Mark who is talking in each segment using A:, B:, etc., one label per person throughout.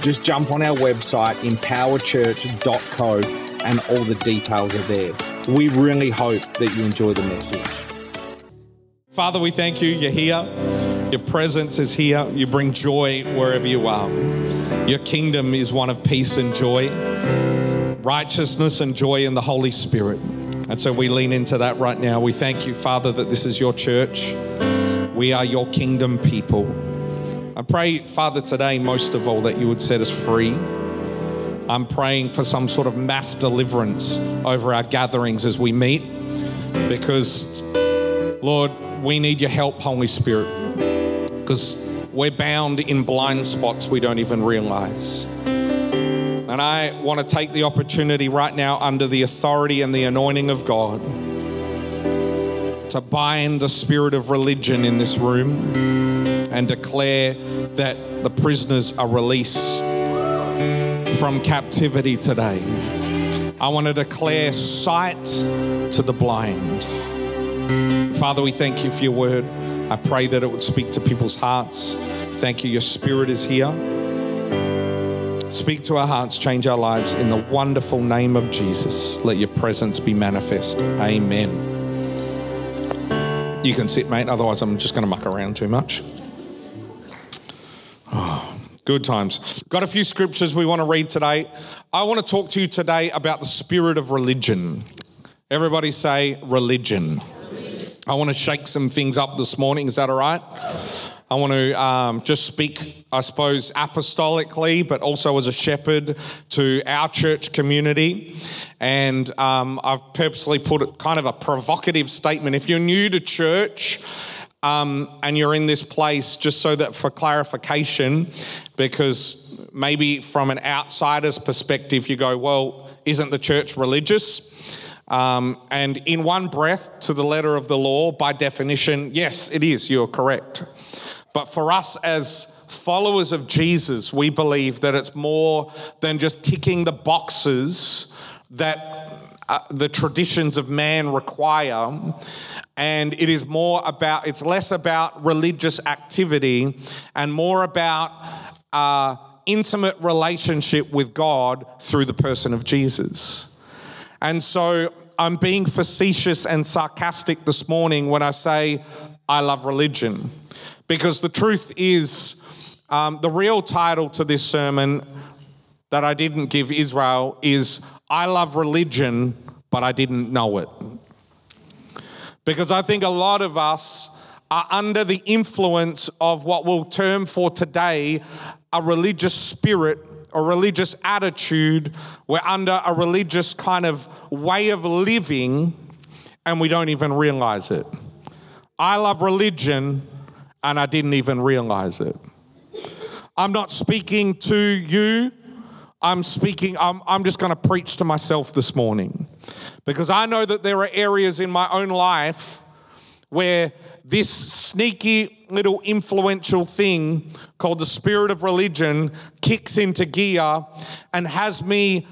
A: just jump on our website, empowerchurch.co, and all the details are there. We really hope that you enjoy the message.
B: Father, we thank you. You're here. Your presence is here. You bring joy wherever you are. Your kingdom is one of peace and joy, righteousness and joy in the Holy Spirit. And so we lean into that right now. We thank you, Father, that this is your church. We are your kingdom people. I pray, Father, today, most of all, that you would set us free. I'm praying for some sort of mass deliverance over our gatherings as we meet because, Lord, we need your help, Holy Spirit, because we're bound in blind spots we don't even realize. And I want to take the opportunity right now, under the authority and the anointing of God, to bind the spirit of religion in this room and declare that the prisoners are released from captivity today. I want to declare sight to the blind. Father, we thank you for your word. I pray that it would speak to people's hearts. Thank you, your spirit is here. Speak to our hearts, change our lives in the wonderful name of Jesus. Let your presence be manifest. Amen. You can sit, mate, otherwise, I'm just going to muck around too much. Good times. Got a few scriptures we want to read today. I want to talk to you today about the spirit of religion. Everybody say religion. I want to shake some things up this morning. Is that all right? I want to um, just speak, I suppose, apostolically, but also as a shepherd to our church community. And um, I've purposely put kind of a provocative statement. If you're new to church, um, and you're in this place, just so that for clarification, because maybe from an outsider's perspective, you go, well, isn't the church religious? Um, and in one breath, to the letter of the law, by definition, yes, it is, you're correct. But for us as followers of Jesus, we believe that it's more than just ticking the boxes that uh, the traditions of man require and it is more about it's less about religious activity and more about uh, intimate relationship with god through the person of jesus. And so i'm being facetious and sarcastic this morning when i say i love religion because the truth is um, the real title to this sermon that i didn't give israel is i love religion but i didn't know it because I think a lot of us are under the influence of what we'll term for today a religious spirit a religious attitude. We're under a religious kind of way of living and we don't even realize it. I love religion and I didn't even realize it. I'm not speaking to you. I'm speaking, I'm, I'm just going to preach to myself this morning. Because I know that there are areas in my own life where this sneaky little influential thing called the spirit of religion kicks into gear and has me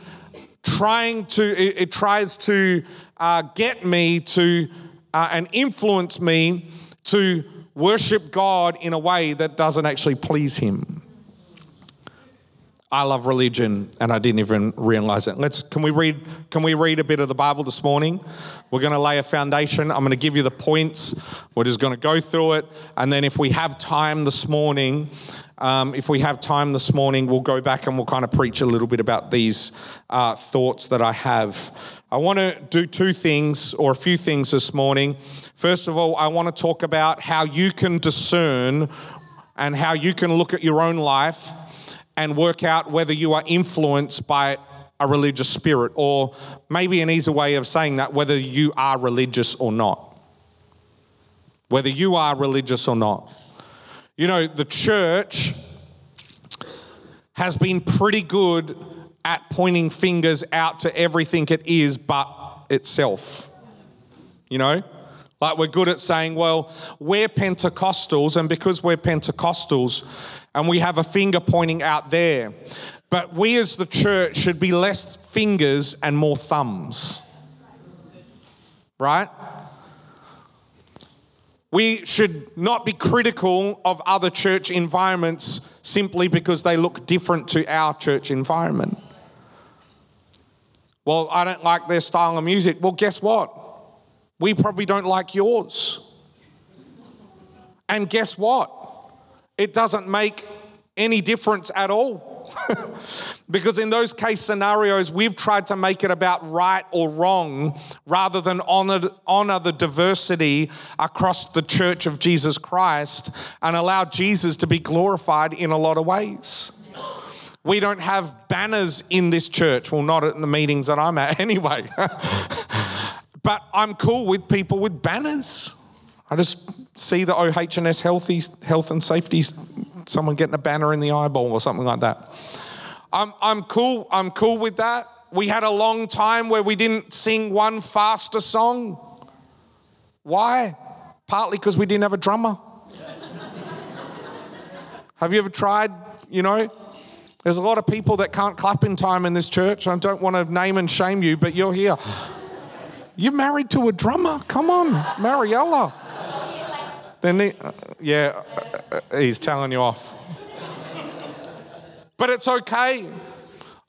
B: trying to, it, it tries to uh, get me to uh, and influence me to worship God in a way that doesn't actually please Him. I love religion and I didn't even realize it. Let's can we read can we read a bit of the Bible this morning? We're going to lay a foundation. I'm going to give you the points. We're just going to go through it and then if we have time this morning, um, if we have time this morning, we'll go back and we'll kind of preach a little bit about these uh, thoughts that I have. I want to do two things or a few things this morning. First of all, I want to talk about how you can discern and how you can look at your own life and work out whether you are influenced by a religious spirit, or maybe an easier way of saying that, whether you are religious or not. Whether you are religious or not. You know, the church has been pretty good at pointing fingers out to everything it is but itself. You know? Like we're good at saying, well, we're Pentecostals, and because we're Pentecostals and we have a finger pointing out there, but we as the church should be less fingers and more thumbs. Right? We should not be critical of other church environments simply because they look different to our church environment. Well, I don't like their style of music. Well, guess what? We probably don't like yours. And guess what? It doesn't make any difference at all. because in those case scenarios, we've tried to make it about right or wrong rather than honor, honor the diversity across the church of Jesus Christ and allow Jesus to be glorified in a lot of ways. We don't have banners in this church. Well, not at the meetings that I'm at anyway. But I'm cool with people with banners. I just see the OH&S healthy, health and safety, someone getting a banner in the eyeball or something like that. I'm, I'm cool. I'm cool with that. We had a long time where we didn't sing one faster song. Why? Partly because we didn't have a drummer. have you ever tried, you know? There's a lot of people that can't clap in time in this church. I don't want to name and shame you, but you're here. You're married to a drummer? Come on, Mariella. Then, he, uh, yeah, uh, uh, he's telling you off. But it's okay.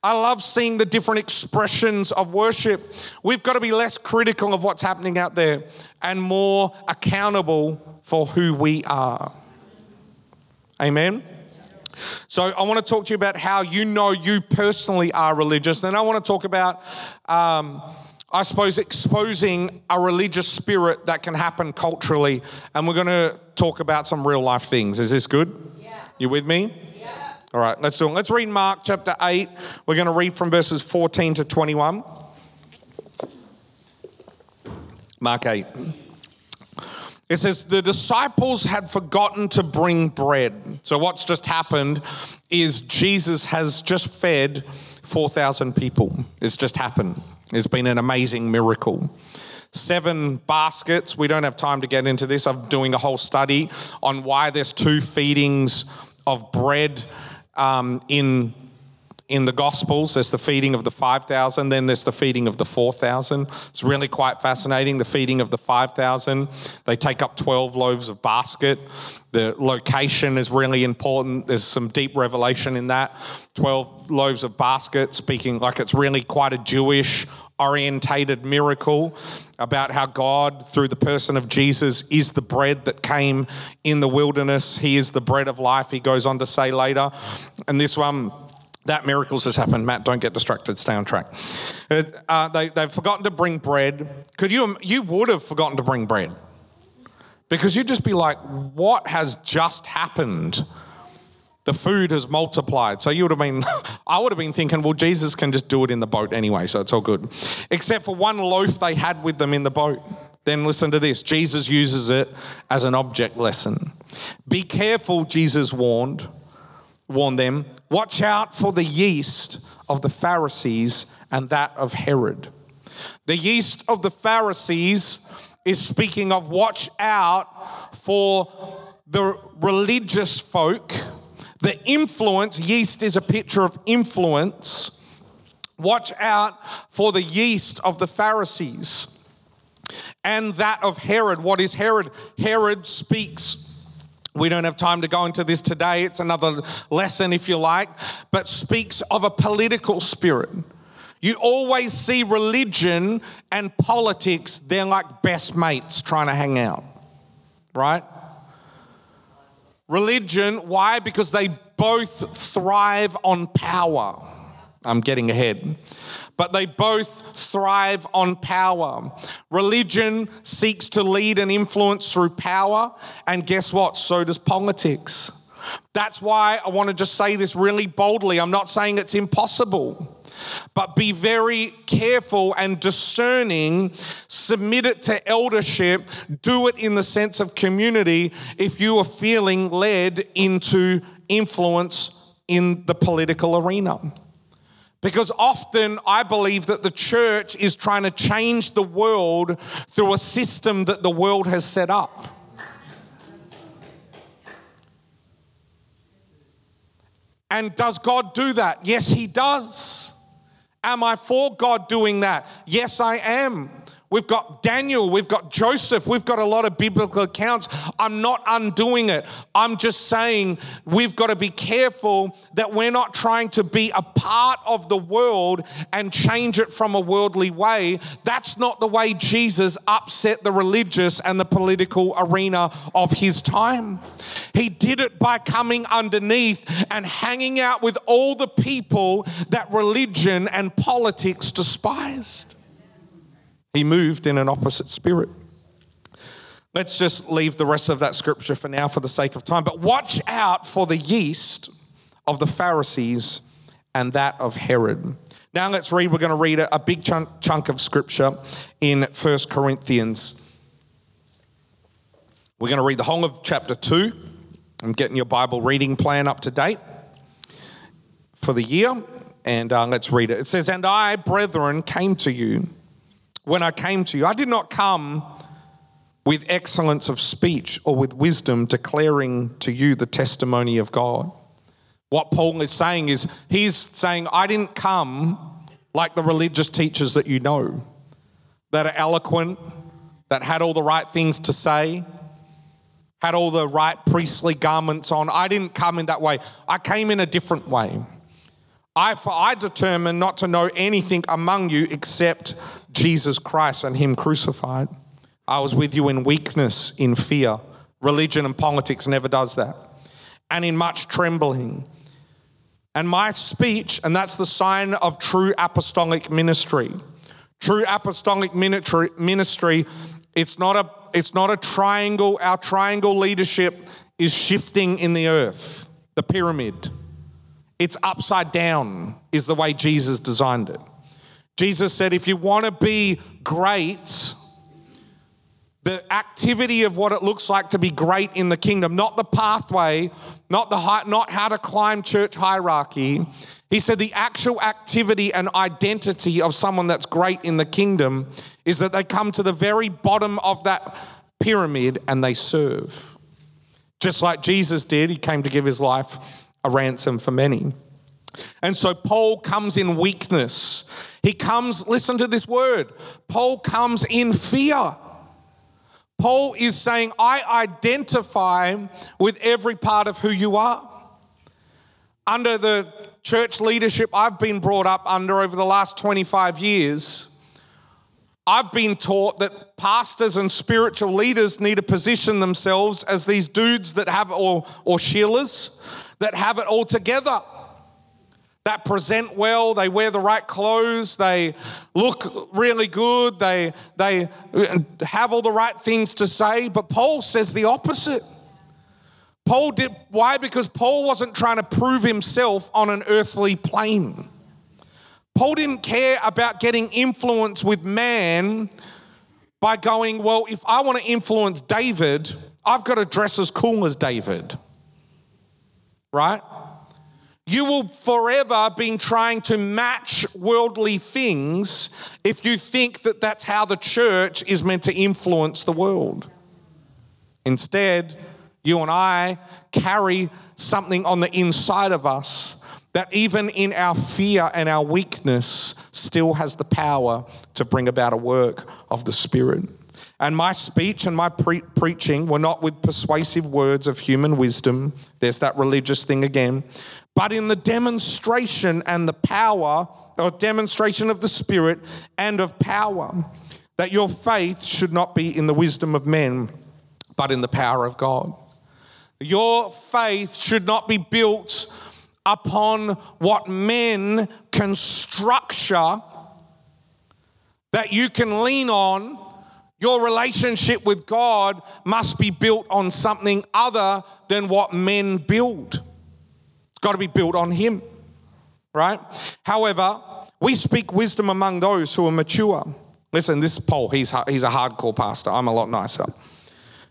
B: I love seeing the different expressions of worship. We've got to be less critical of what's happening out there and more accountable for who we are. Amen. So, I want to talk to you about how you know you personally are religious. Then, I want to talk about. Um, I suppose, exposing a religious spirit that can happen culturally. And we're going to talk about some real life things. Is this good? Yeah. You with me? Yeah. All right, let's do it. Let's read Mark chapter 8. We're going to read from verses 14 to 21. Mark 8. It says, the disciples had forgotten to bring bread. So, what's just happened is Jesus has just fed 4,000 people. It's just happened. It's been an amazing miracle. Seven baskets. We don't have time to get into this. I'm doing a whole study on why there's two feedings of bread um, in in the Gospels. There's the feeding of the 5,000, then there's the feeding of the 4,000. It's really quite fascinating. The feeding of the 5,000, they take up 12 loaves of basket. The location is really important. There's some deep revelation in that. 12 loaves of basket, speaking like it's really quite a Jewish orientated miracle about how God, through the person of Jesus, is the bread that came in the wilderness. He is the bread of life, he goes on to say later. And this one, that miracles has happened. Matt, don't get distracted. Stay on track. Uh, they, they've forgotten to bring bread. Could you? You would have forgotten to bring bread because you'd just be like, "What has just happened?" The food has multiplied. So you would have been, I would have been thinking, well, Jesus can just do it in the boat anyway, so it's all good. Except for one loaf they had with them in the boat. Then listen to this Jesus uses it as an object lesson. Be careful, Jesus warned, warned them. Watch out for the yeast of the Pharisees and that of Herod. The yeast of the Pharisees is speaking of watch out for the religious folk the influence, yeast is a picture of influence. Watch out for the yeast of the Pharisees and that of Herod. What is Herod? Herod speaks. We don't have time to go into this today. It's another lesson, if you like, but speaks of a political spirit. You always see religion and politics, they're like best mates trying to hang out, right? Religion, why? Because they both thrive on power. I'm getting ahead. But they both thrive on power. Religion seeks to lead and influence through power, and guess what? So does politics. That's why I want to just say this really boldly. I'm not saying it's impossible. But be very careful and discerning. Submit it to eldership. Do it in the sense of community if you are feeling led into influence in the political arena. Because often I believe that the church is trying to change the world through a system that the world has set up. And does God do that? Yes, He does. Am I for God doing that? Yes, I am. We've got Daniel, we've got Joseph, we've got a lot of biblical accounts. I'm not undoing it. I'm just saying we've got to be careful that we're not trying to be a part of the world and change it from a worldly way. That's not the way Jesus upset the religious and the political arena of his time. He did it by coming underneath and hanging out with all the people that religion and politics despised. He moved in an opposite spirit. Let's just leave the rest of that scripture for now for the sake of time. But watch out for the yeast of the Pharisees and that of Herod. Now let's read, we're going to read a, big chunk, chunk of scripture in First Corinthians. We're going to read the whole of chapter 2. I'm getting your Bible reading plan up to date for the year. And uh, let's read it. It says, And I, brethren, came to you when I came to you. I did not come with excellence of speech or with wisdom declaring to you the testimony of God. What Paul is saying is, he's saying, I didn't come like the religious teachers that you know, that are eloquent, that had all the right things to say, had all the right priestly garments on. I didn't come in that way. I came in a different way. I, for I determined not to know anything among you except Jesus Christ and Him crucified. I was with you in weakness, in fear. Religion and politics never does that. And in much trembling. And my speech, and that's the sign of true apostolic ministry. True apostolic ministry, it's not a it's not a triangle. Our triangle leadership is shifting in the earth, the pyramid. It's upside down, is the way Jesus designed it. Jesus said, if you want to be great, the activity of what it looks like to be great in the kingdom, not the pathway, not the not how to climb church hierarchy. He said the actual activity and identity of someone that's great in the kingdom is that they come to the very bottom of that pyramid and they serve. Just like Jesus did, he came to give his life a ransom for many. And so Paul comes in weakness. He comes, listen to this word, Paul comes in fear. Paul is saying, I identify with every part of who you are. Under the church leadership I've been brought up under over the last 25 years, I've been taught that pastors and spiritual leaders need to position themselves as these dudes that have, or, or Sheilas, that have it all together, that present well, they wear the right clothes, they look really good, they, they have all the right things to say. But Paul says the opposite. Paul did, why? Because Paul wasn't trying to prove himself on an earthly plane. Paul didn't care about getting influence with man by going, well, if I want to influence David, I've got to dress as cool as David right? You will forever be trying to match worldly things if you think that that's how the church is meant to influence the world. Instead, you and I carry something on the inside of us that even in our fear and our weakness still has the power to bring about a work of the Spirit. And my speech and my pre- preaching were not with persuasive words of human wisdom. There's that religious thing again. But in the demonstration and the power, or demonstration of the Spirit and of power, that your faith should not be in the wisdom of men, but in the power of God. Your faith should not be built upon what men can structure that you can lean on your relationship with God must be built on something other than what men build. It's got to be built on Him, right? However, we speak wisdom among those who are mature. Listen, this Paul, he's, he's a hardcore pastor. I'm a lot nicer.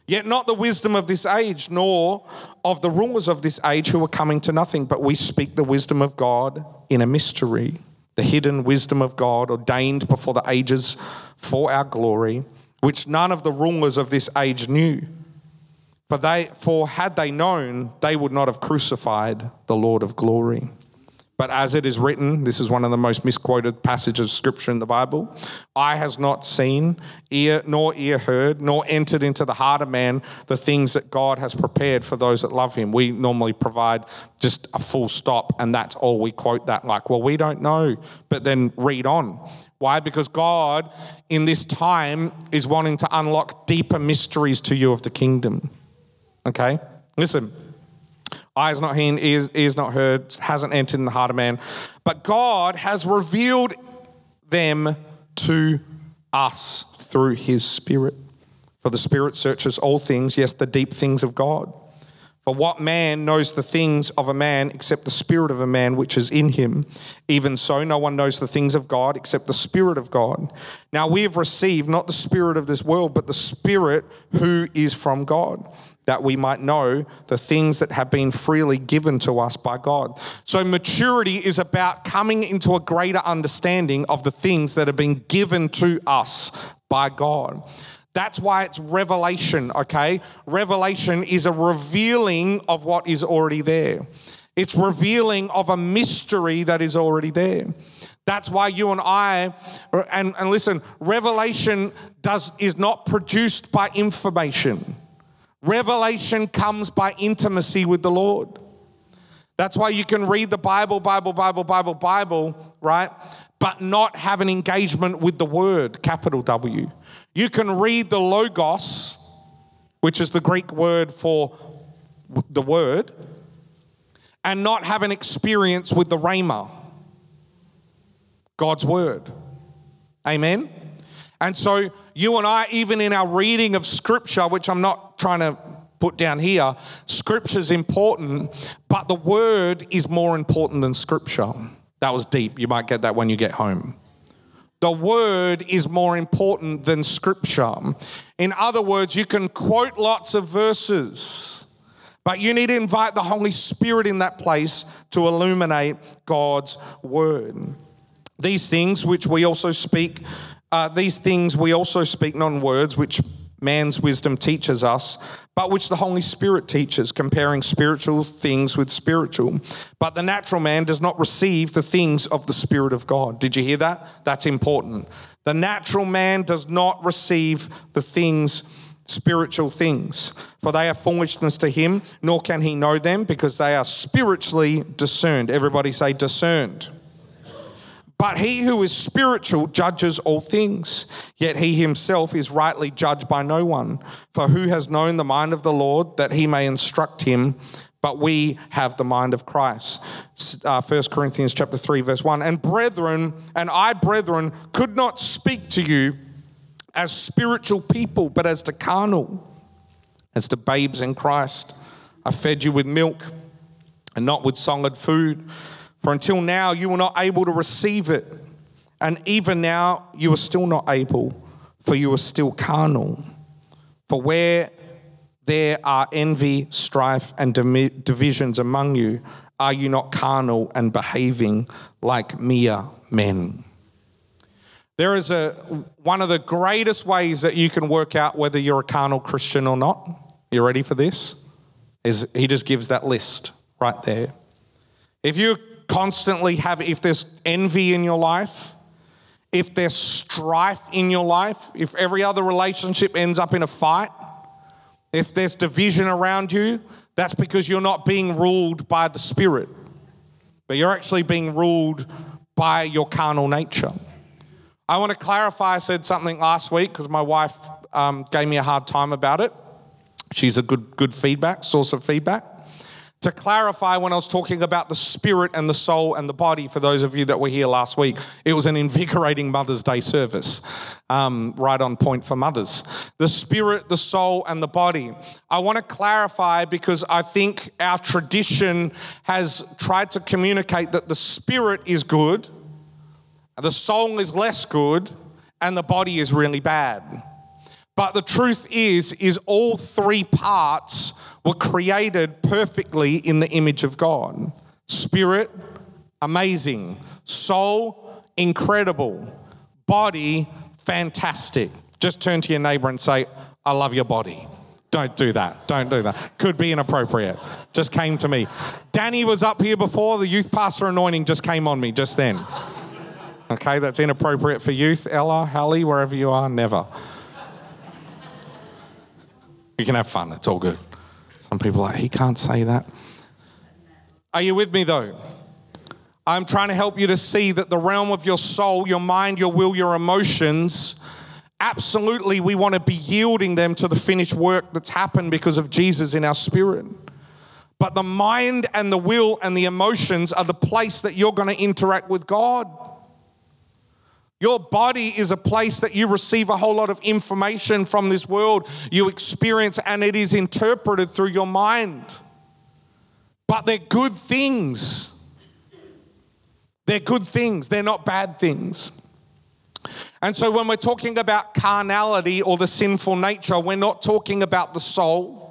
B: Yet not the wisdom of this age, nor of the rulers of this age who are coming to nothing, but we speak the wisdom of God in a mystery the hidden wisdom of God ordained before the ages for our glory, which none of the rulers of this age knew. For they for had they known, they would not have crucified the Lord of glory. But as it is written, this is one of the most misquoted passages of scripture in the Bible eye has not seen, ear nor ear heard, nor entered into the heart of man the things that God has prepared for those that love him. We normally provide just a full stop, and that's all we quote that like, well, we don't know, but then read on. Why? Because God in this time is wanting to unlock deeper mysteries to you of the kingdom. Okay? Listen eyes not seen, ears, ears not heard, hasn't entered in the heart of man. But God has revealed them to us through his Spirit. For the Spirit searches all things, yes, the deep things of God. For what man knows the things of a man except the Spirit of a man which is in him? Even so, no one knows the things of God except the Spirit of God. Now we have received not the Spirit of this world, but the Spirit who is from God that we might know the things that have been freely given to us by God. So, maturity is about coming into a greater understanding of the things that have been given to us by God. That's why it's revelation, okay? Revelation is a revealing of what is already there. It's revealing of a mystery that is already there. That's why you and I, and, and listen, revelation does, is not produced by information. Revelation comes by intimacy with the Lord. That's why you can read the Bible, Bible, Bible, Bible, Bible, right? But not have an engagement with the word, capital W. You can read the Logos, which is the Greek word for the word, and not have an experience with the Rhema, God's word. Amen? And so, you and I, even in our reading of Scripture, which I'm not trying to put down here, Scripture is important, but the Word is more important than Scripture. That was deep. You might get that when you get home. The Word is more important than Scripture. In other words, you can quote lots of verses. But you need to invite the Holy Spirit in that place to illuminate God's word. These things, which we also speak uh, these things we also speak not in words which man's wisdom teaches us, but which the Holy Spirit teaches, comparing spiritual things with spiritual. But the natural man does not receive the things of the Spirit of God. Did you hear that? That's important. The natural man does not receive the things spiritual things, for they are foolishness to him, nor can he know them because they are spiritually discerned. Everybody say discerned. But he who is spiritual judges all things, yet he himself is rightly judged by no one. For who has known the mind of the Lord that he may instruct him? But we have the mind of Christ. Uh, 1 Corinthians chapter 3, verse 1. And brethren, and I, brethren, could not speak to you as spiritual people, but as to carnal, as to babes in Christ. I fed you with milk and not with solid food for until now you were not able to receive it, and even now you are still not able, for you are still carnal. For where there are envy, strife, and divisions among you, are you not carnal and behaving like mere men? There is a one of the greatest ways that you can work out whether you're a carnal Christian or not. You ready for this? Is he just gives that list right there. If you're constantly have, if there's envy in your life, if there's strife in your life, if every other relationship ends up in a fight, if there's division around you, that's because you're not being ruled by the Spirit, but you're actually being ruled by your carnal nature. I want to clarify, I said something last week because my wife um, gave me a hard time about it. She's a good, good feedback, source of feedback to clarify when I was talking about the spirit and the soul and the body, for those of you that were here last week, it was an invigorating Mother's Day service, um, right on point for mothers. The spirit, the soul, and the body. I want to clarify because I think our tradition has tried to communicate that the spirit is good, the soul is less good, and the body is really bad. But the truth is, is all three parts were created perfectly in the image of God. Spirit, amazing. Soul, incredible. Body, fantastic. Just turn to your neighbor and say, I love your body. Don't do that. Don't do that. Could be inappropriate. Just came to me. Danny was up here before. The youth pastor anointing just came on me just then. Okay, that's inappropriate for youth. Ella, Hallie, wherever you are, never. You can have fun. It's all good. Some people are like, he can't say that. Are you with me though? I'm trying to help you to see that the realm of your soul, your mind, your will, your emotions, absolutely we want to be yielding them to the finished work that's happened because of Jesus in our spirit. But the mind and the will and the emotions are the place that you're going to interact with God. Your body is a place that you receive a whole lot of information from this world, you experience, and it is interpreted through your mind. But they're good things. They're good things, they're not bad things. And so when we're talking about carnality or the sinful nature, we're not talking about the soul.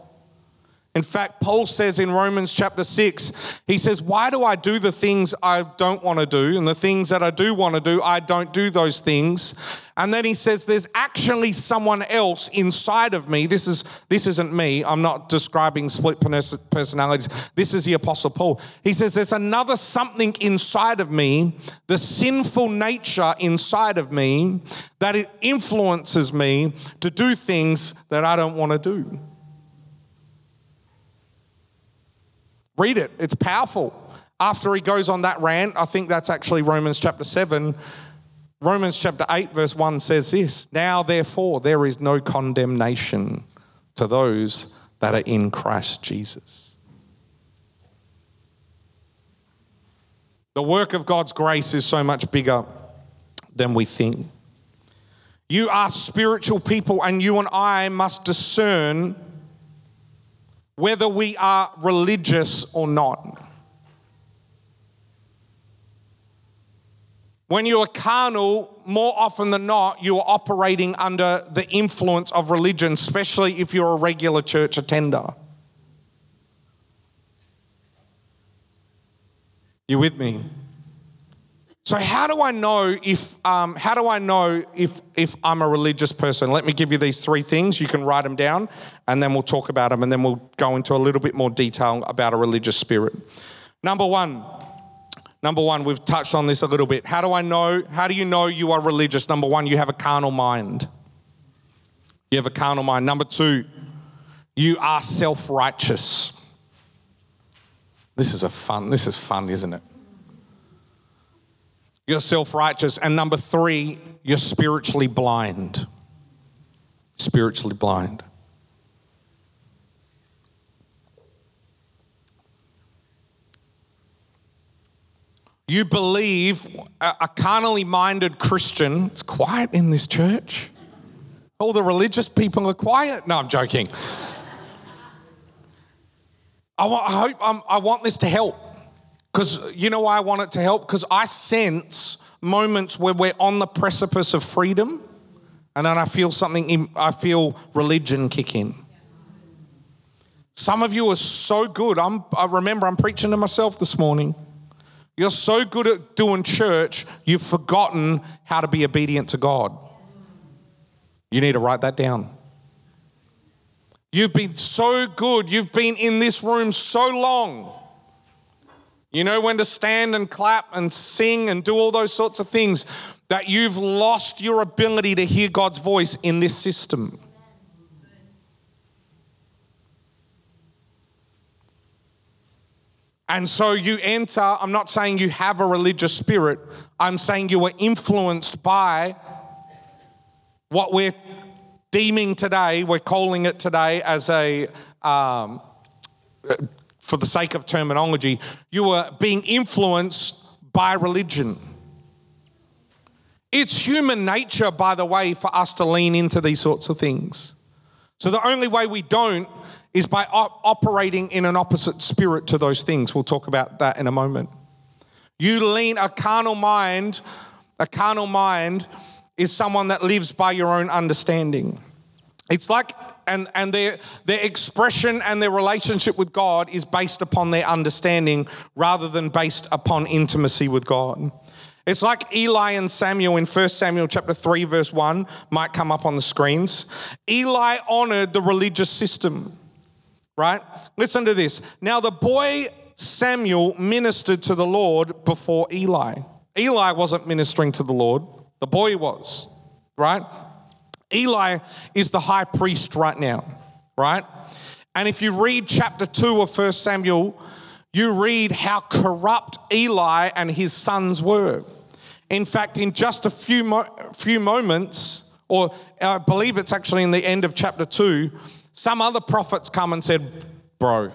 B: In fact, Paul says in Romans chapter 6, he says, Why do I do the things I don't want to do? And the things that I do want to do, I don't do those things. And then he says, There's actually someone else inside of me. This, is, this isn't me. I'm not describing split personalities. This is the Apostle Paul. He says, There's another something inside of me, the sinful nature inside of me, that it influences me to do things that I don't want to do. Read it, it's powerful. After he goes on that rant, I think that's actually Romans chapter 7. Romans chapter 8, verse 1 says this Now, therefore, there is no condemnation to those that are in Christ Jesus. The work of God's grace is so much bigger than we think. You are spiritual people, and you and I must discern whether we are religious or not. When you are carnal, more often than not, you are operating under the influence of religion, especially if you're a regular church attender. You with me? So how do I know if um, how do I know if if I'm a religious person? Let me give you these three things. You can write them down, and then we'll talk about them, and then we'll go into a little bit more detail about a religious spirit. Number one, number one, we've touched on this a little bit. How do I know? How do you know you are religious? Number one, you have a carnal mind. You have a carnal mind. Number two, you are self righteous. This is a fun. This is fun, isn't it? You're self righteous. And number three, you're spiritually blind. Spiritually blind. You believe a carnally minded Christian, it's quiet in this church. All the religious people are quiet. No, I'm joking. I, want, I hope I'm, I want this to help. Because you know why I want it to help? Because I sense moments where we're on the precipice of freedom, and then I feel something, I feel religion kick in. Some of you are so good. I'm, I remember I'm preaching to myself this morning. You're so good at doing church, you've forgotten how to be obedient to God. You need to write that down. You've been so good. You've been in this room so long you know when to stand and clap and sing and do all those sorts of things, that you've lost your ability to hear God's voice in this system. And so you enter, I'm not saying you have a religious spirit, I'm saying you were influenced by what we're deeming today, we're calling it today as a um, for the sake of terminology, you were being influenced by religion. It's human nature, by the way, for us to lean into these sorts of things. So the only way we don't is by op- operating in an opposite spirit to those things. We'll talk about that in a moment. You lean a carnal mind, a carnal mind is someone that lives by your own understanding. It's like and, and their, their expression and their relationship with God is based upon their understanding rather than based upon intimacy with God. It's like Eli and Samuel in 1 Samuel chapter 3 verse 1 might come up on the screens. Eli honored the religious system. Right? Listen to this. Now the boy Samuel ministered to the Lord before Eli. Eli wasn't ministering to the Lord, the boy was, right? Eli is the high priest right now, right? And if you read chapter 2 of 1 Samuel, you read how corrupt Eli and his sons were. In fact, in just a few, mo- few moments, or I believe it's actually in the end of chapter 2, some other prophets come and said, Bro,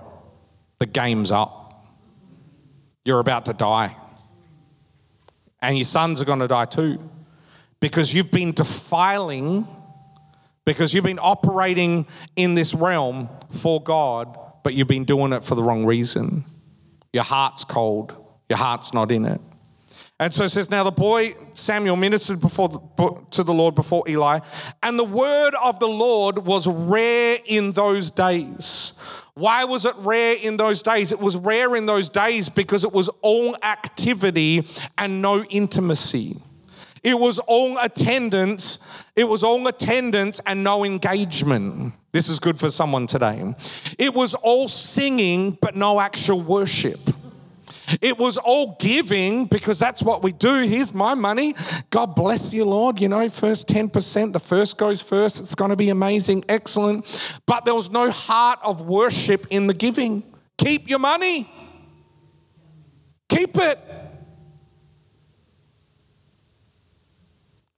B: the game's up. You're about to die. And your sons are going to die too. Because you've been defiling, because you've been operating in this realm for God, but you've been doing it for the wrong reason. Your heart's cold, your heart's not in it. And so it says, Now the boy Samuel ministered before the, to the Lord before Eli, and the word of the Lord was rare in those days. Why was it rare in those days? It was rare in those days because it was all activity and no intimacy. It was all attendance. It was all attendance and no engagement. This is good for someone today. It was all singing, but no actual worship. It was all giving because that's what we do. Here's my money. God bless you, Lord. You know, first 10%, the first goes first. It's going to be amazing, excellent. But there was no heart of worship in the giving. Keep your money, keep it.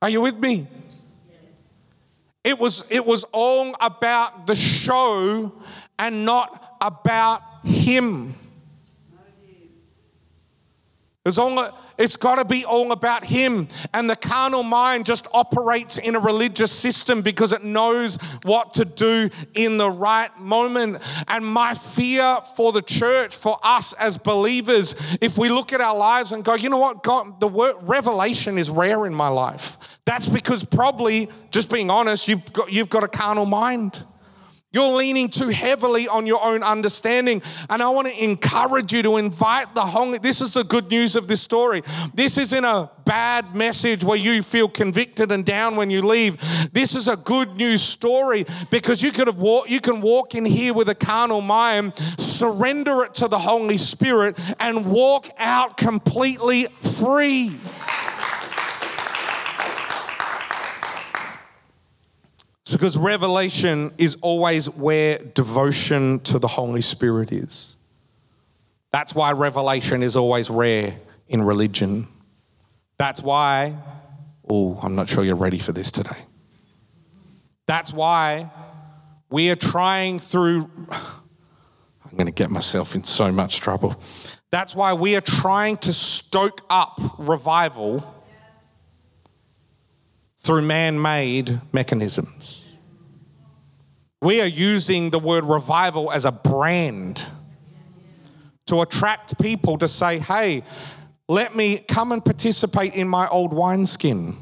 B: Are you with me? It was, it was all about the show and not about Him. It's, it's got to be all about Him. And the carnal mind just operates in a religious system because it knows what to do in the right moment. And my fear for the church, for us as believers, if we look at our lives and go, you know what, God, the word revelation is rare in my life. That's because probably, just being honest, you've got, you've got a carnal mind. You're leaning too heavily on your own understanding. And I want to encourage you to invite the Holy. This is the good news of this story. This isn't a bad message where you feel convicted and down when you leave. This is a good news story because you could have walk, you can walk in here with a carnal mind, surrender it to the Holy Spirit, and walk out completely free. It's because revelation is always where devotion to the Holy Spirit is. That's why revelation is always rare in religion. That's why, oh, I'm not sure you're ready for this today. That's why we are trying through, I'm going to get myself in so much trouble. That's why we are trying to stoke up revival through man made mechanisms. We are using the word revival as a brand to attract people to say, hey, let me come and participate in my old wineskin.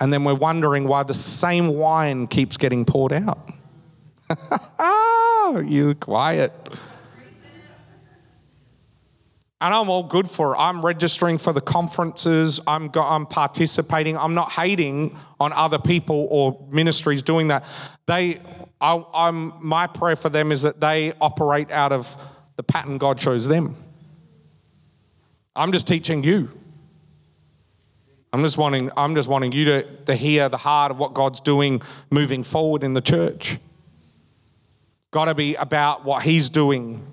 B: And then we're wondering why the same wine keeps getting poured out. you quiet. And I'm all good for it. I'm registering for the conferences. I'm, go, I'm participating. I'm not hating on other people or ministries doing that. They, I, I'm, my prayer for them is that they operate out of the pattern God shows them. I'm just teaching you. I'm just wanting, I'm just wanting you to, to hear the heart of what God's doing moving forward in the church. Got to be about what He's doing.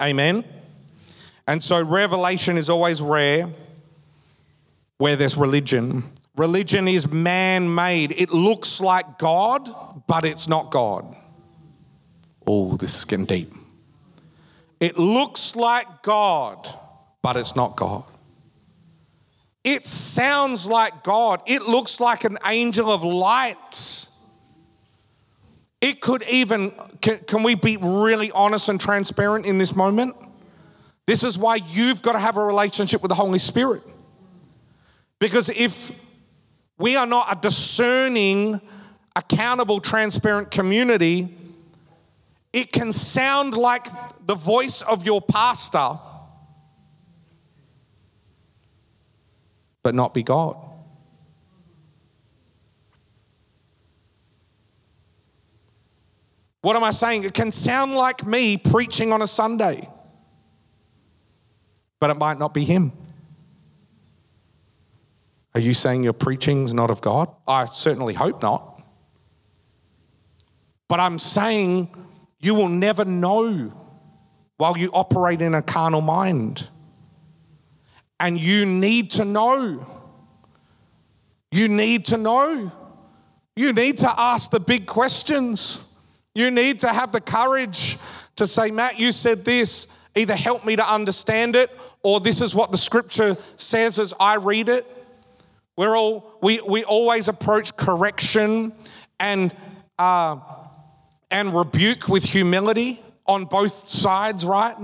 B: Amen. And so revelation is always rare where there's religion. Religion is man made. It looks like God, but it's not God. Oh, this is getting deep. It looks like God, but it's not God. It sounds like God. It looks like an angel of light. It could even, can, can we be really honest and transparent in this moment? This is why you've got to have a relationship with the Holy Spirit. Because if we are not a discerning, accountable, transparent community, it can sound like the voice of your pastor, but not be God. What am I saying? It can sound like me preaching on a Sunday, but it might not be Him. Are you saying your preaching's not of God? I certainly hope not. But I'm saying you will never know while you operate in a carnal mind. And you need to know. You need to know. You need to ask the big questions. You need to have the courage to say, Matt, you said this. Either help me to understand it, or this is what the scripture says as I read it. We're all, we, we always approach correction and, uh, and rebuke with humility on both sides, right?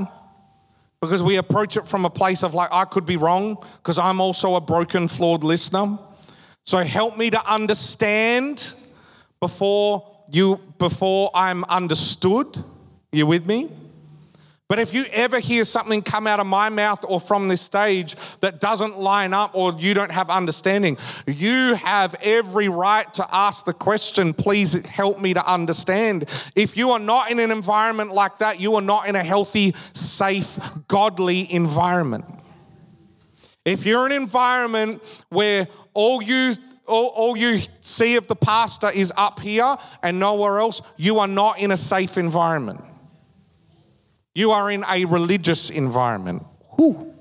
B: Because we approach it from a place of like, I could be wrong because I'm also a broken, flawed listener. So help me to understand before you before I'm understood. You with me? But if you ever hear something come out of my mouth or from this stage that doesn't line up or you don't have understanding, you have every right to ask the question, please help me to understand. If you are not in an environment like that, you are not in a healthy, safe, godly environment. If you're in an environment where all you all, all you see of the pastor is up here and nowhere else, you are not in a safe environment. You are in a religious environment. Whew,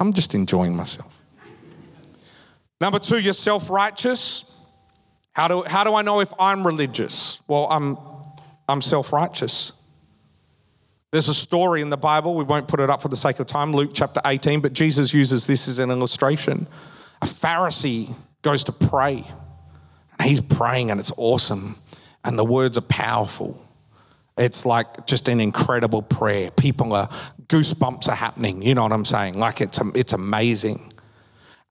B: I'm just enjoying myself. Number two, you're self righteous. How do, how do I know if I'm religious? Well, I'm, I'm self righteous. There's a story in the Bible, we won't put it up for the sake of time, Luke chapter 18, but Jesus uses this as an illustration. A Pharisee goes to pray. And he's praying and it's awesome. And the words are powerful. It's like just an incredible prayer. People are, goosebumps are happening. You know what I'm saying? Like it's, it's amazing.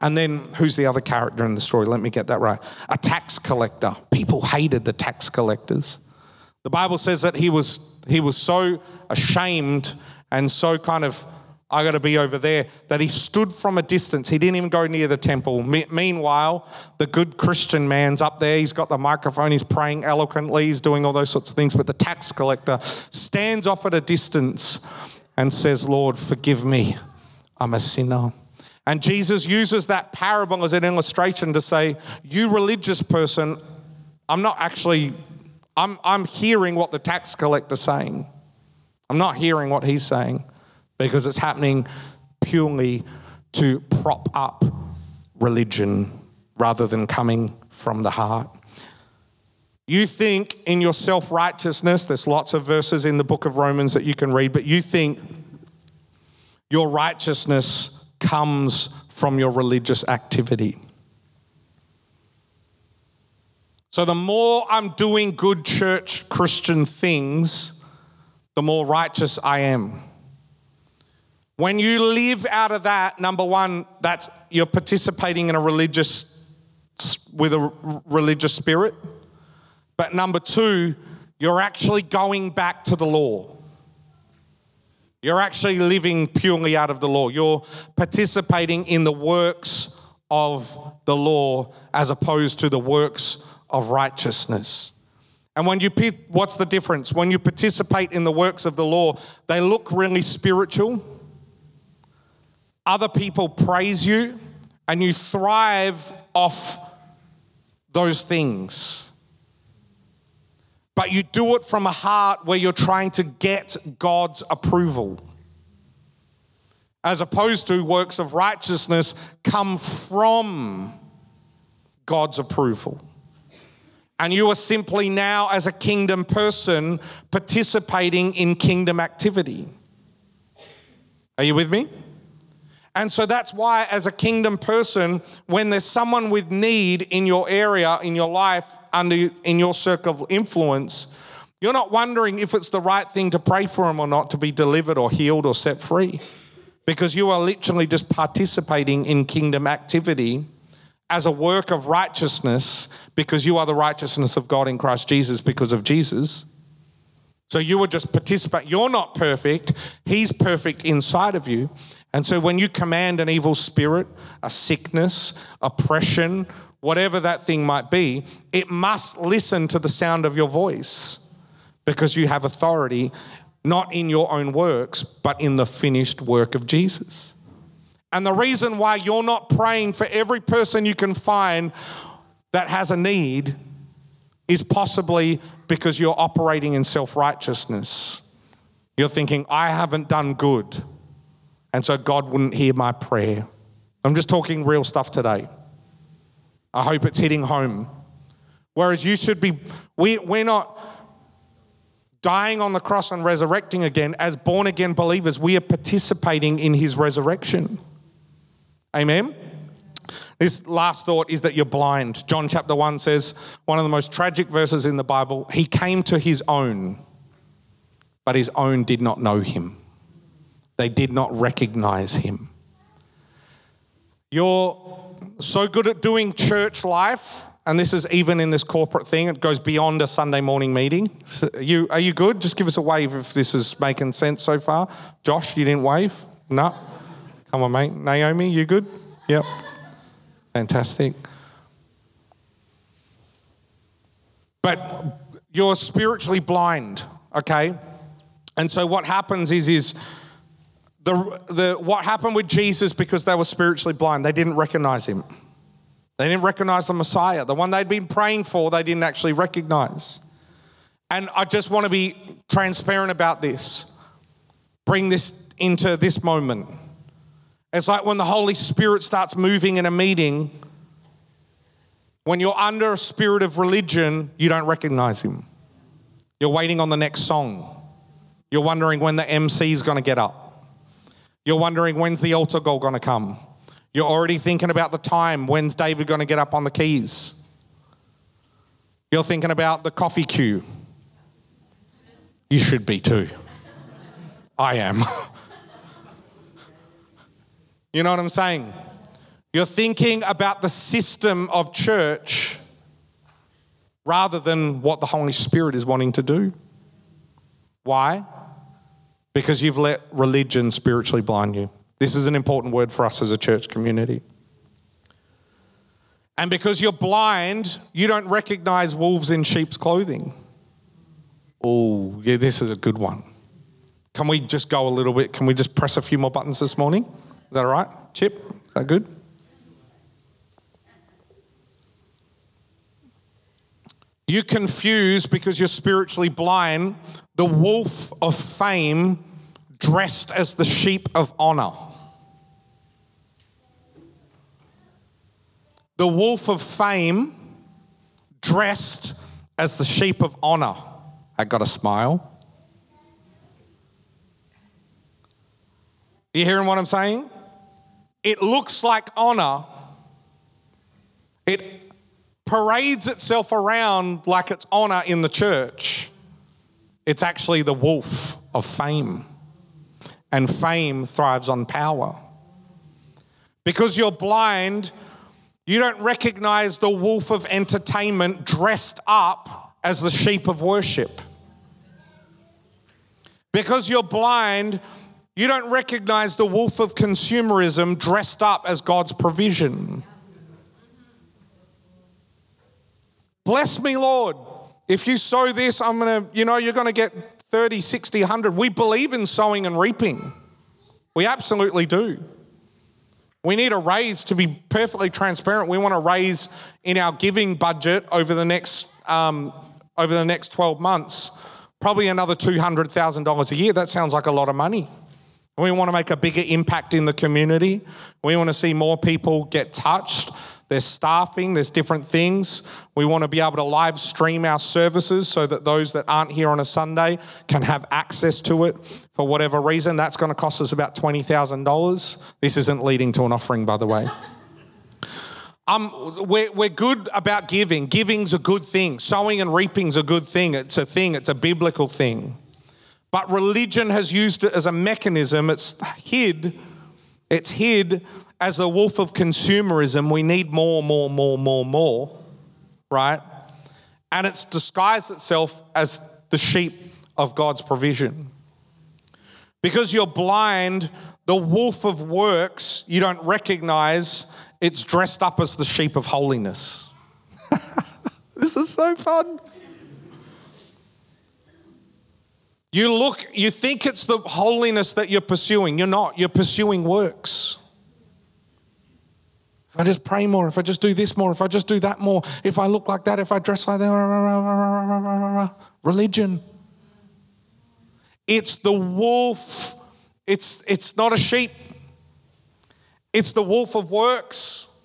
B: And then who's the other character in the story? Let me get that right. A tax collector. People hated the tax collectors. The Bible says that he was, he was so ashamed and so kind of I got to be over there. That he stood from a distance. He didn't even go near the temple. Me- meanwhile, the good Christian man's up there. He's got the microphone. He's praying eloquently. He's doing all those sorts of things. But the tax collector stands off at a distance and says, Lord, forgive me. I'm a sinner. And Jesus uses that parable as an illustration to say, You religious person, I'm not actually, I'm, I'm hearing what the tax collector's saying. I'm not hearing what he's saying because it's happening purely to prop up religion rather than coming from the heart. You think in your self righteousness, there's lots of verses in the book of Romans that you can read, but you think your righteousness comes from your religious activity. So the more I'm doing good church Christian things, the more righteous I am. When you live out of that, number one, that's you're participating in a religious with a religious spirit. But number two, you're actually going back to the law. You're actually living purely out of the law. You're participating in the works of the law as opposed to the works of righteousness. And when you, what's the difference? When you participate in the works of the law, they look really spiritual other people praise you, and you thrive off those things. But you do it from a heart where you're trying to get God's approval. As opposed to works of righteousness come from God's approval. And you are simply now, as a kingdom person, participating in kingdom activity. Are you with me? And so that's why, as a kingdom person, when there's someone with need in your area, in your life, under in your circle of influence, you're not wondering if it's the right thing to pray for them or not to be delivered or healed or set free. Because you are literally just participating in kingdom activity as a work of righteousness because you are the righteousness of God in Christ Jesus because of Jesus. So you were just participate. You're not perfect. He's perfect inside of you. And so when you command an evil spirit, a sickness, oppression, whatever that thing might be, it must listen to the sound of your voice because you have authority not in your own works, but in the finished work of Jesus. And the reason why you're not praying for every person you can find that has a need is possibly because you're operating in self righteousness. You're thinking, I haven't done good, and so God wouldn't hear my prayer. I'm just talking real stuff today. I hope it's hitting home. Whereas you should be, we, we're not dying on the cross and resurrecting again. As born again believers, we are participating in his resurrection. Amen? This last thought is that you're blind. John chapter 1 says, one of the most tragic verses in the Bible, he came to his own, but his own did not know him. They did not recognize him. You're so good at doing church life, and this is even in this corporate thing, it goes beyond a Sunday morning meeting. Are you, are you good? Just give us a wave if this is making sense so far. Josh, you didn't wave? No? Come on, mate. Naomi, you good? Yep. Fantastic. But you're spiritually blind, okay? And so what happens is is the, the what happened with Jesus because they were spiritually blind, they didn't recognize him. They didn't recognize the Messiah. The one they'd been praying for, they didn't actually recognize. And I just want to be transparent about this. Bring this into this moment. It's like when the Holy Spirit starts moving in a meeting, when you're under a spirit of religion, you don't recognize him. You're waiting on the next song. You're wondering when the MC is going to get up. You're wondering when's the altar call going to come. You're already thinking about the time. When's David going to get up on the keys? You're thinking about the coffee queue. You should be too. I am. You know what I'm saying? You're thinking about the system of church rather than what the Holy Spirit is wanting to do. Why? Because you've let religion spiritually blind you. This is an important word for us as a church community. And because you're blind, you don't recognize wolves in sheep's clothing. Oh, yeah, this is a good one. Can we just go a little bit? Can we just press a few more buttons this morning? Is that all right? Chip, is that good? You confuse because you're spiritually blind the wolf of fame dressed as the sheep of honor. The wolf of fame dressed as the sheep of honor. I got a smile. You hearing what I'm saying? It looks like honor. It parades itself around like it's honor in the church. It's actually the wolf of fame. And fame thrives on power. Because you're blind, you don't recognize the wolf of entertainment dressed up as the sheep of worship. Because you're blind, you don't recognize the wolf of consumerism dressed up as God's provision. Bless me, Lord. If you sow this, I'm going to, you know, you're going to get 30, 60, 100. We believe in sowing and reaping. We absolutely do. We need a raise to be perfectly transparent. We want to raise in our giving budget over the next um, over the next 12 months, probably another $200,000 a year. That sounds like a lot of money. We want to make a bigger impact in the community. We want to see more people get touched. There's staffing, there's different things. We want to be able to live stream our services so that those that aren't here on a Sunday can have access to it for whatever reason. That's going to cost us about $20,000. This isn't leading to an offering, by the way. Um, we're, we're good about giving. Giving's a good thing. Sowing and reaping's a good thing. It's a thing, it's a biblical thing. But religion has used it as a mechanism. It's hid, it's hid as a wolf of consumerism. We need more, more, more, more, more, right? And it's disguised itself as the sheep of God's provision. Because you're blind, the wolf of works, you don't recognize it's dressed up as the sheep of holiness. this is so fun. You look, you think it's the holiness that you're pursuing. You're not, you're pursuing works. If I just pray more, if I just do this more, if I just do that more, if I look like that, if I dress like that, religion. It's the wolf. It's, it's not a sheep. It's the wolf of works.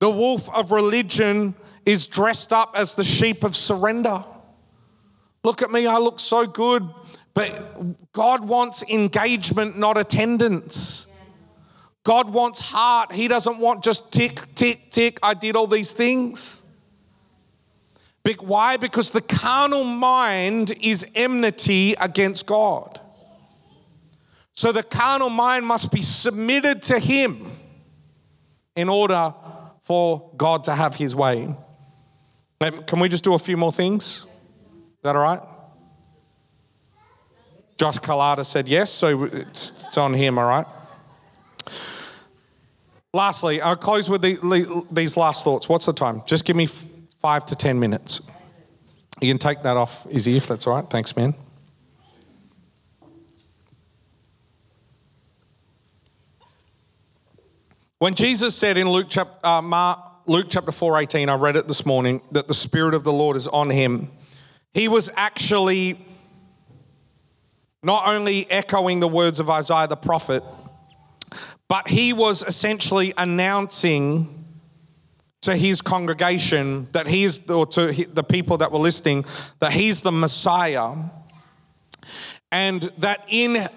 B: The wolf of religion is dressed up as the sheep of surrender. Look at me, I look so good. But God wants engagement, not attendance. God wants heart. He doesn't want just tick, tick, tick. I did all these things. Why? Because the carnal mind is enmity against God. So the carnal mind must be submitted to Him in order for God to have His way. Can we just do a few more things? Is that all right? Josh Kalada said yes, so it's, it's on him, all right? Lastly, I'll close with the, these last thoughts. What's the time? Just give me five to 10 minutes. You can take that off, Izzy, if that's all right. Thanks, man. When Jesus said in Luke chapter, uh, Mark, Luke chapter 4 18, I read it this morning, that the Spirit of the Lord is on him, he was actually not only echoing the words of Isaiah the prophet, but he was essentially announcing to his congregation that he's, or to the people that were listening, that he's the Messiah. And that in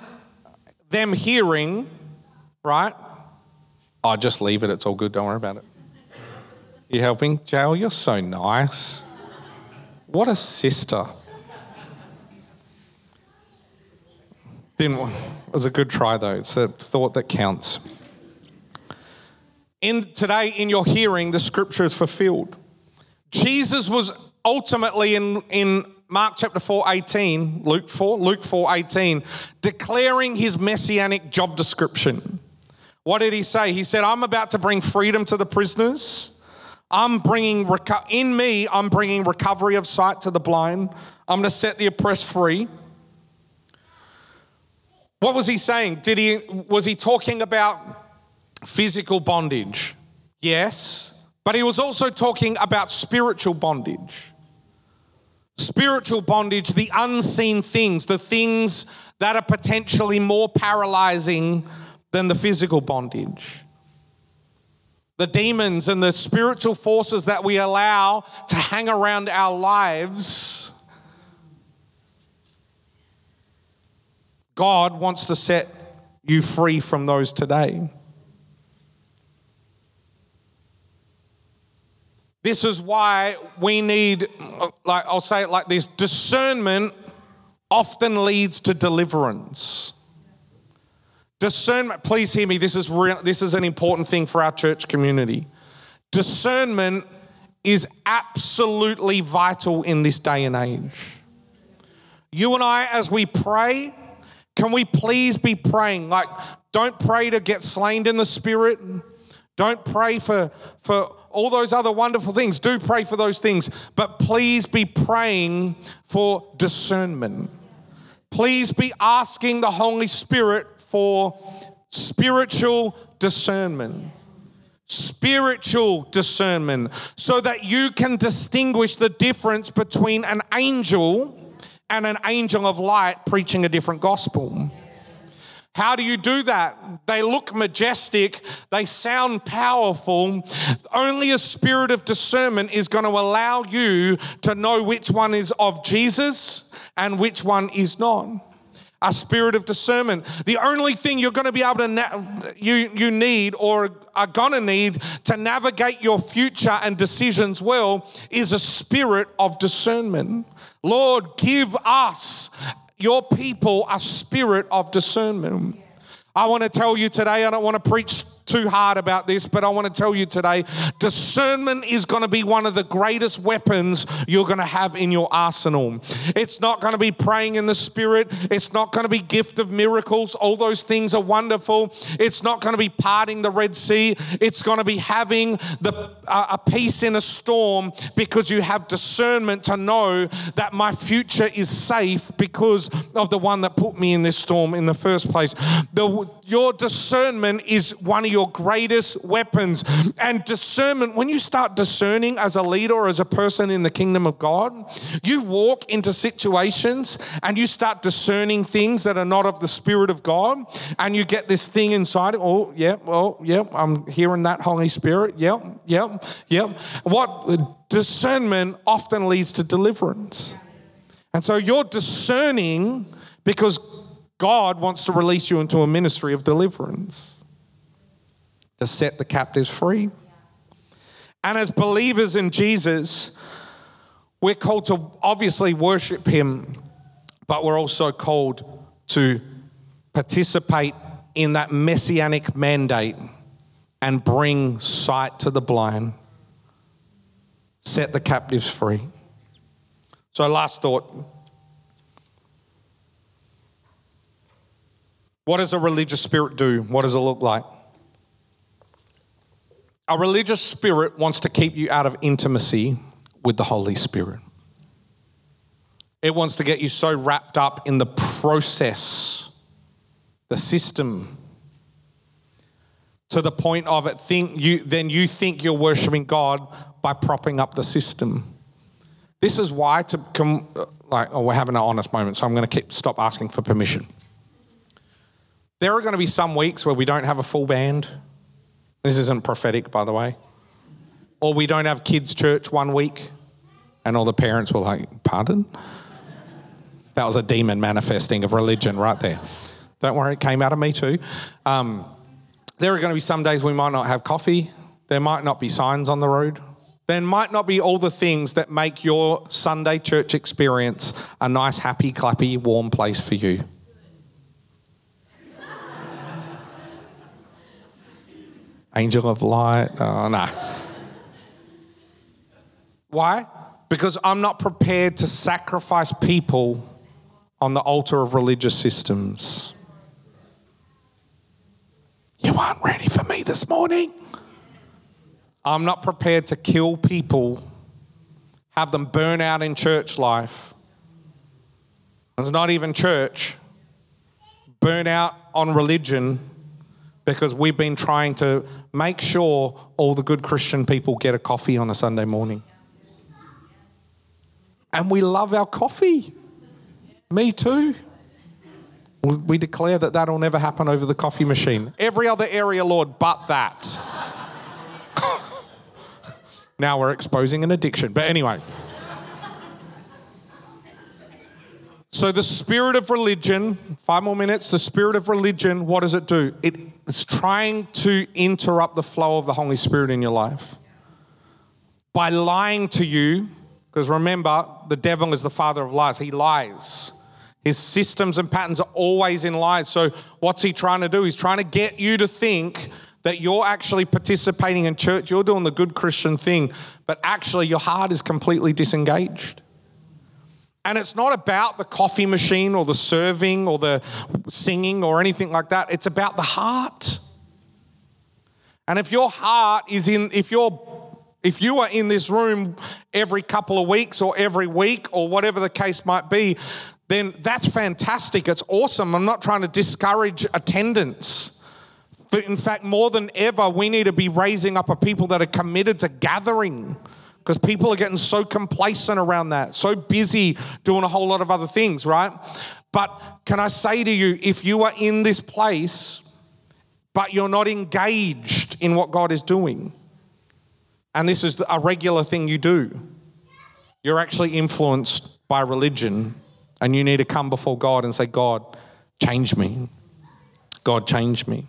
B: them hearing, right? Oh, just leave it. It's all good. Don't worry about it. You helping? Jael, you're so nice. What a sister. Didn't, was a good try though. It's the thought that counts. In today, in your hearing, the scripture is fulfilled. Jesus was ultimately in, in Mark chapter 4, 18, Luke 4, Luke 4, 18, declaring his messianic job description. What did he say? He said, I'm about to bring freedom to the prisoners. I'm bringing, in me, I'm bringing recovery of sight to the blind. I'm going to set the oppressed free. What was he saying? Did he, was he talking about physical bondage? Yes. But he was also talking about spiritual bondage. Spiritual bondage, the unseen things, the things that are potentially more paralyzing than the physical bondage. The demons and the spiritual forces that we allow to hang around our lives. God wants to set you free from those today. This is why we need, like I'll say it like this discernment often leads to deliverance. Discernment, please hear me, this is, real, this is an important thing for our church community. Discernment is absolutely vital in this day and age. You and I, as we pray, can we please be praying? Like, don't pray to get slain in the spirit. Don't pray for, for all those other wonderful things. Do pray for those things. But please be praying for discernment. Please be asking the Holy Spirit for spiritual discernment. Spiritual discernment, so that you can distinguish the difference between an angel and an angel of light preaching a different gospel. How do you do that? They look majestic, they sound powerful. Only a spirit of discernment is going to allow you to know which one is of Jesus and which one is not a spirit of discernment. The only thing you're going to be able to na- you you need or are going to need to navigate your future and decisions well is a spirit of discernment. Lord, give us your people a spirit of discernment. I want to tell you today, I don't want to preach too hard about this, but I want to tell you today discernment is going to be one of the greatest weapons you're going to have in your arsenal. It's not going to be praying in the Spirit, it's not going to be gift of miracles. All those things are wonderful. It's not going to be parting the Red Sea, it's going to be having the, uh, a peace in a storm because you have discernment to know that my future is safe because of the one that put me in this storm in the first place. The, your discernment is one of your greatest weapons. And discernment, when you start discerning as a leader or as a person in the kingdom of God, you walk into situations and you start discerning things that are not of the Spirit of God, and you get this thing inside. Oh, yeah, oh, well, yeah, I'm hearing that Holy Spirit. Yep, yep, yep. What discernment often leads to deliverance. And so you're discerning because God wants to release you into a ministry of deliverance to set the captives free. And as believers in Jesus, we're called to obviously worship Him, but we're also called to participate in that messianic mandate and bring sight to the blind, set the captives free. So, last thought. What does a religious spirit do? What does it look like? A religious spirit wants to keep you out of intimacy with the Holy Spirit. It wants to get you so wrapped up in the process, the system, to the point of it think you then you think you're worshiping God by propping up the system. This is why to come like oh we're having an honest moment, so I'm going to keep stop asking for permission. There are going to be some weeks where we don't have a full band. This isn't prophetic, by the way. Or we don't have kids' church one week, and all the parents were like, Pardon? That was a demon manifesting of religion right there. Don't worry, it came out of me too. Um, there are going to be some days we might not have coffee. There might not be signs on the road. There might not be all the things that make your Sunday church experience a nice, happy, clappy, warm place for you. Angel of light. Uh, oh, no. Why? Because I'm not prepared to sacrifice people on the altar of religious systems. You aren't ready for me this morning. I'm not prepared to kill people, have them burn out in church life. It's not even church, burn out on religion because we've been trying to make sure all the good Christian people get a coffee on a Sunday morning. And we love our coffee. Me too. We declare that that'll never happen over the coffee machine. Every other area, Lord, but that. now we're exposing an addiction. But anyway. So, the spirit of religion, five more minutes, the spirit of religion, what does it do? It, it's trying to interrupt the flow of the Holy Spirit in your life by lying to you, because remember, the devil is the father of lies, he lies. His systems and patterns are always in lies. So, what's he trying to do? He's trying to get you to think that you're actually participating in church, you're doing the good Christian thing, but actually your heart is completely disengaged. And it's not about the coffee machine or the serving or the singing or anything like that. It's about the heart. And if your heart is in, if you're if you are in this room every couple of weeks or every week or whatever the case might be, then that's fantastic. It's awesome. I'm not trying to discourage attendance. But in fact, more than ever, we need to be raising up a people that are committed to gathering because people are getting so complacent around that, so busy doing a whole lot of other things, right? But can I say to you, if you are in this place, but you're not engaged in what God is doing, and this is a regular thing you do, you're actually influenced by religion, and you need to come before God and say, God, change me. God, change me.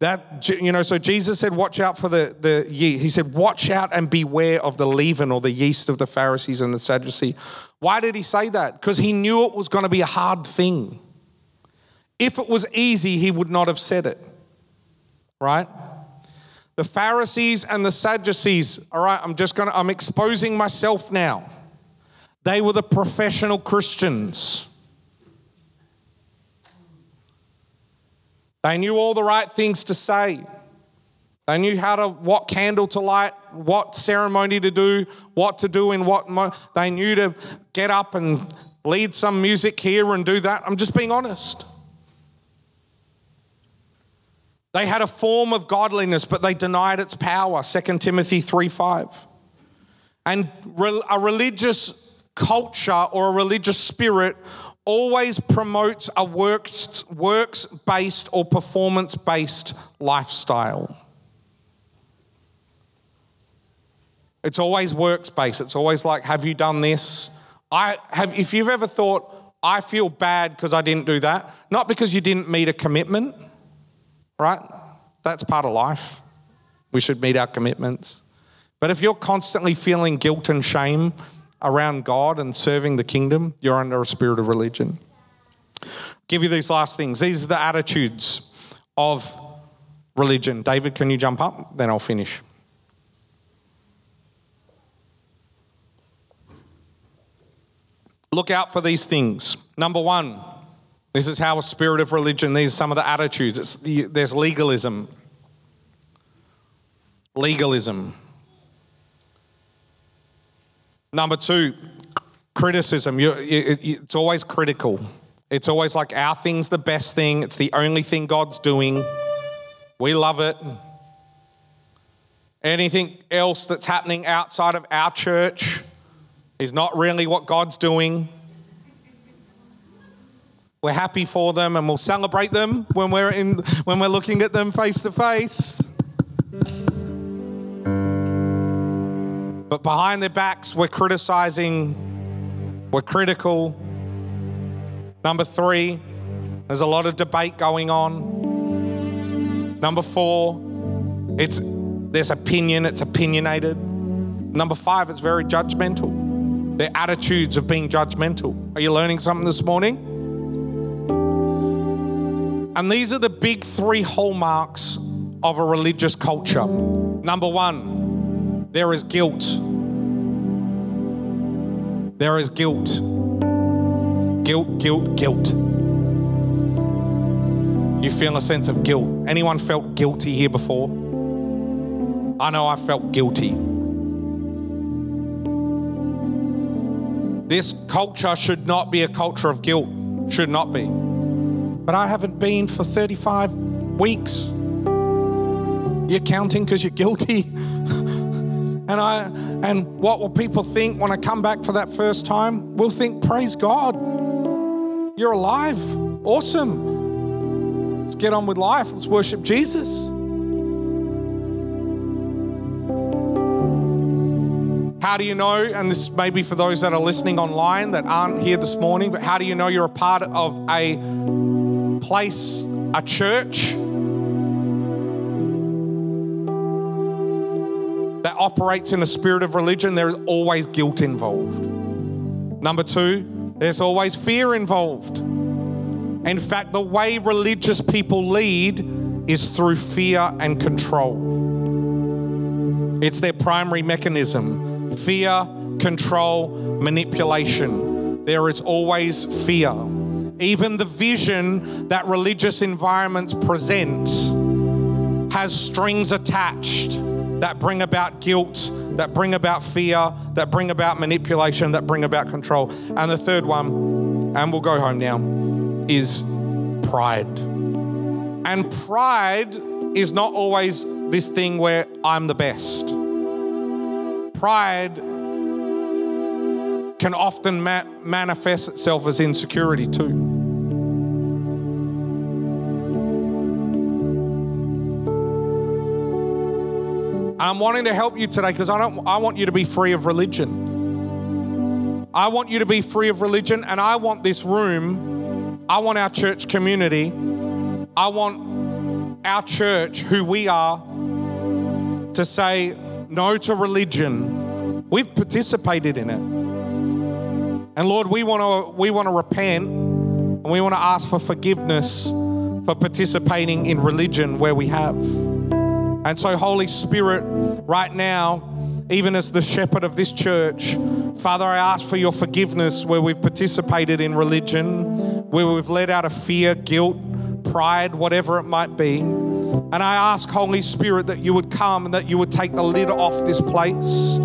B: That, you know, so Jesus said, watch out for the, the yeast. He said, watch out and beware of the leaven or the yeast of the Pharisees and the Sadducees. Why did he say that? Because he knew it was going to be a hard thing. If it was easy, he would not have said it. right? The Pharisees and the Sadducees, all right, I'm just gonna, I'm exposing myself now. They were the professional Christians. They knew all the right things to say. They knew how to, what candle to light, what ceremony to do, what to do in what. Mo- they knew to get up and lead some music here and do that. I'm just being honest. They had a form of godliness, but they denied its power. 2 Timothy 3 5. And a religious culture or a religious spirit always promotes a works based or performance based lifestyle. It's always works based. It's always like, have you done this? I have if you've ever thought, I feel bad because I didn't do that, not because you didn't meet a commitment, right? That's part of life. We should meet our commitments. But if you're constantly feeling guilt and shame around God and serving the kingdom, you're under a spirit of religion. Give you these last things. These are the attitudes of religion. David, can you jump up? Then I'll finish. Look out for these things. Number one, this is how a spirit of religion, these are some of the attitudes. The, there's legalism. Legalism. Number two, criticism. You, it, it's always critical. It's always like our thing's the best thing, it's the only thing God's doing. We love it. Anything else that's happening outside of our church is not really what God's doing. We're happy for them and we'll celebrate them when we're in when we're looking at them face to face. But behind their backs, we're criticizing, we're critical. Number three, there's a lot of debate going on. Number four, it's there's opinion, it's opinionated. Number five, it's very judgmental. Their attitudes of being judgmental. Are you learning something this morning? And these are the big three hallmarks of a religious culture. Number one, there is guilt. There is guilt. Guilt, guilt, guilt. You feel a sense of guilt. Anyone felt guilty here before? I know I felt guilty. This culture should not be a culture of guilt, should not be. But I haven't been for 35 weeks. You're counting because you're guilty. and I and what will people think when I come back for that first time? We'll think, praise God. You're alive. Awesome. Let's get on with life. Let's worship Jesus. How do you know, and this may be for those that are listening online that aren't here this morning, but how do you know you're a part of a place, a church that operates in a spirit of religion? There is always guilt involved. Number two, there's always fear involved. In fact, the way religious people lead is through fear and control. It's their primary mechanism fear, control, manipulation. There is always fear. Even the vision that religious environments present has strings attached that bring about guilt, that bring about fear, that bring about manipulation, that bring about control. And the third one, and we'll go home now, is pride. And pride is not always this thing where I'm the best pride can often ma- manifest itself as insecurity too. I'm wanting to help you today because I don't I want you to be free of religion. I want you to be free of religion and I want this room, I want our church community, I want our church, who we are, to say, no to religion, we've participated in it. And Lord, we want to we want to repent and we want to ask for forgiveness for participating in religion where we have. And so, Holy Spirit, right now, even as the shepherd of this church, Father, I ask for your forgiveness where we've participated in religion, where we've led out of fear, guilt, pride, whatever it might be. And I ask, Holy Spirit, that you would come and that you would take the lid off this place.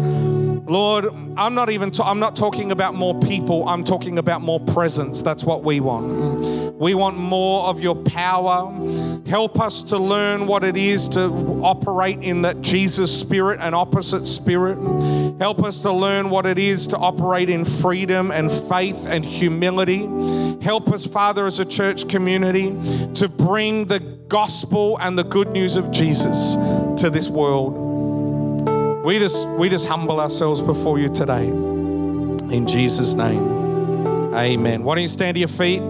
B: Lord, I'm not even ta- I'm not talking about more people. I'm talking about more presence. That's what we want. We want more of your power. Help us to learn what it is to operate in that Jesus spirit and opposite spirit. Help us to learn what it is to operate in freedom and faith and humility. Help us, Father, as a church community, to bring the gospel and the good news of Jesus to this world. We just we just humble ourselves before you today. In Jesus' name. Amen. Why don't you stand to your feet?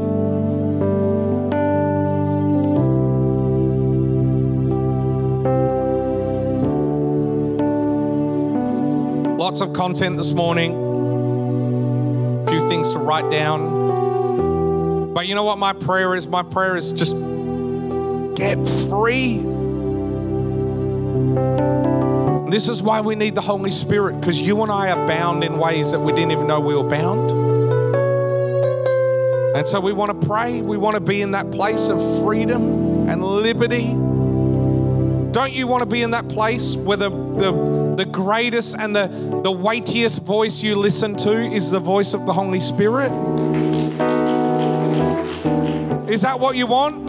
B: Lots of content this morning. A few things to write down. But you know what my prayer is? My prayer is just get free. This is why we need the Holy Spirit, because you and I are bound in ways that we didn't even know we were bound. And so we want to pray. We want to be in that place of freedom and liberty. Don't you want to be in that place where the, the, the greatest and the, the weightiest voice you listen to is the voice of the Holy Spirit? Is that what you want?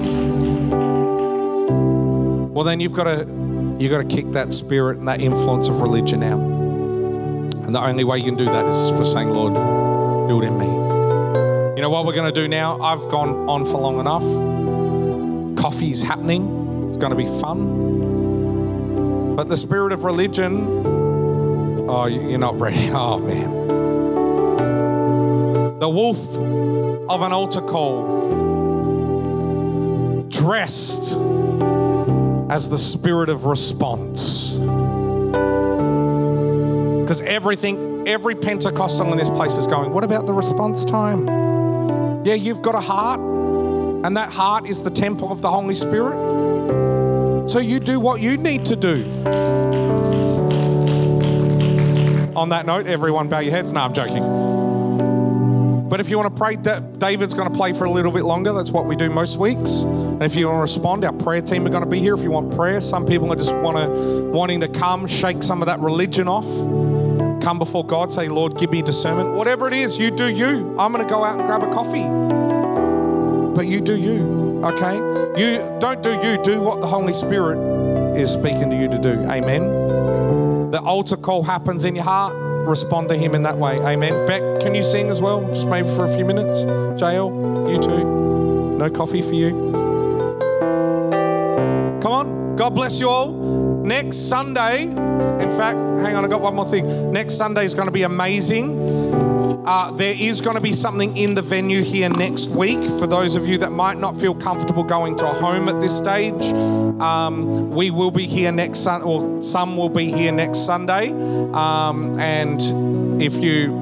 B: Well, then you've got to You've got to kick that spirit and that influence of religion out. And the only way you can do that is by saying, Lord, build in me. You know what we're going to do now? I've gone on for long enough. Coffee's happening. It's going to be fun. But the spirit of religion, oh, you're not ready. Oh, man. The wolf of an altar call, dressed as the spirit of response. Because everything, every Pentecostal in this place is going, what about the response time? Yeah, you've got a heart, and that heart is the temple of the Holy Spirit. So you do what you need to do. On that note, everyone bow your heads. No, I'm joking. But if you want to pray, David's going to play for a little bit longer. That's what we do most weeks. And if you want to respond, our prayer team are going to be here. If you want prayer, some people are just want to, wanting to come, shake some of that religion off, come before God, say, Lord, give me discernment. Whatever it is, you do you. I'm going to go out and grab a coffee. But you do you, okay? You don't do you, do what the Holy Spirit is speaking to you to do. Amen. The altar call happens in your heart. Respond to Him in that way. Amen. Beck, can you sing as well? Just maybe for a few minutes. Jael, you too. No coffee for you. Come on. God bless you all. Next Sunday, in fact, hang on, I got one more thing. Next Sunday is going to be amazing. Uh, there is going to be something in the venue here next week for those of you that might not feel comfortable going to a home at this stage. Um, we will be here next Sunday, or some will be here next Sunday. Um, and if you,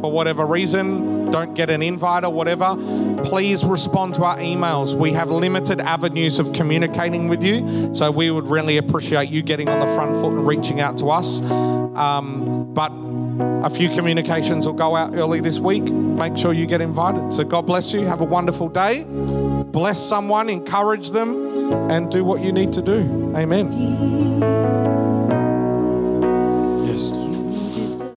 B: for whatever reason, don't get an invite or whatever, please respond to our emails. We have limited avenues of communicating with you, so we would really appreciate you getting on the front foot and reaching out to us. Um, but a few communications will go out early this week. Make sure you get invited. So God bless you. Have a wonderful day. Bless someone, encourage them, and do what you need to do. Amen.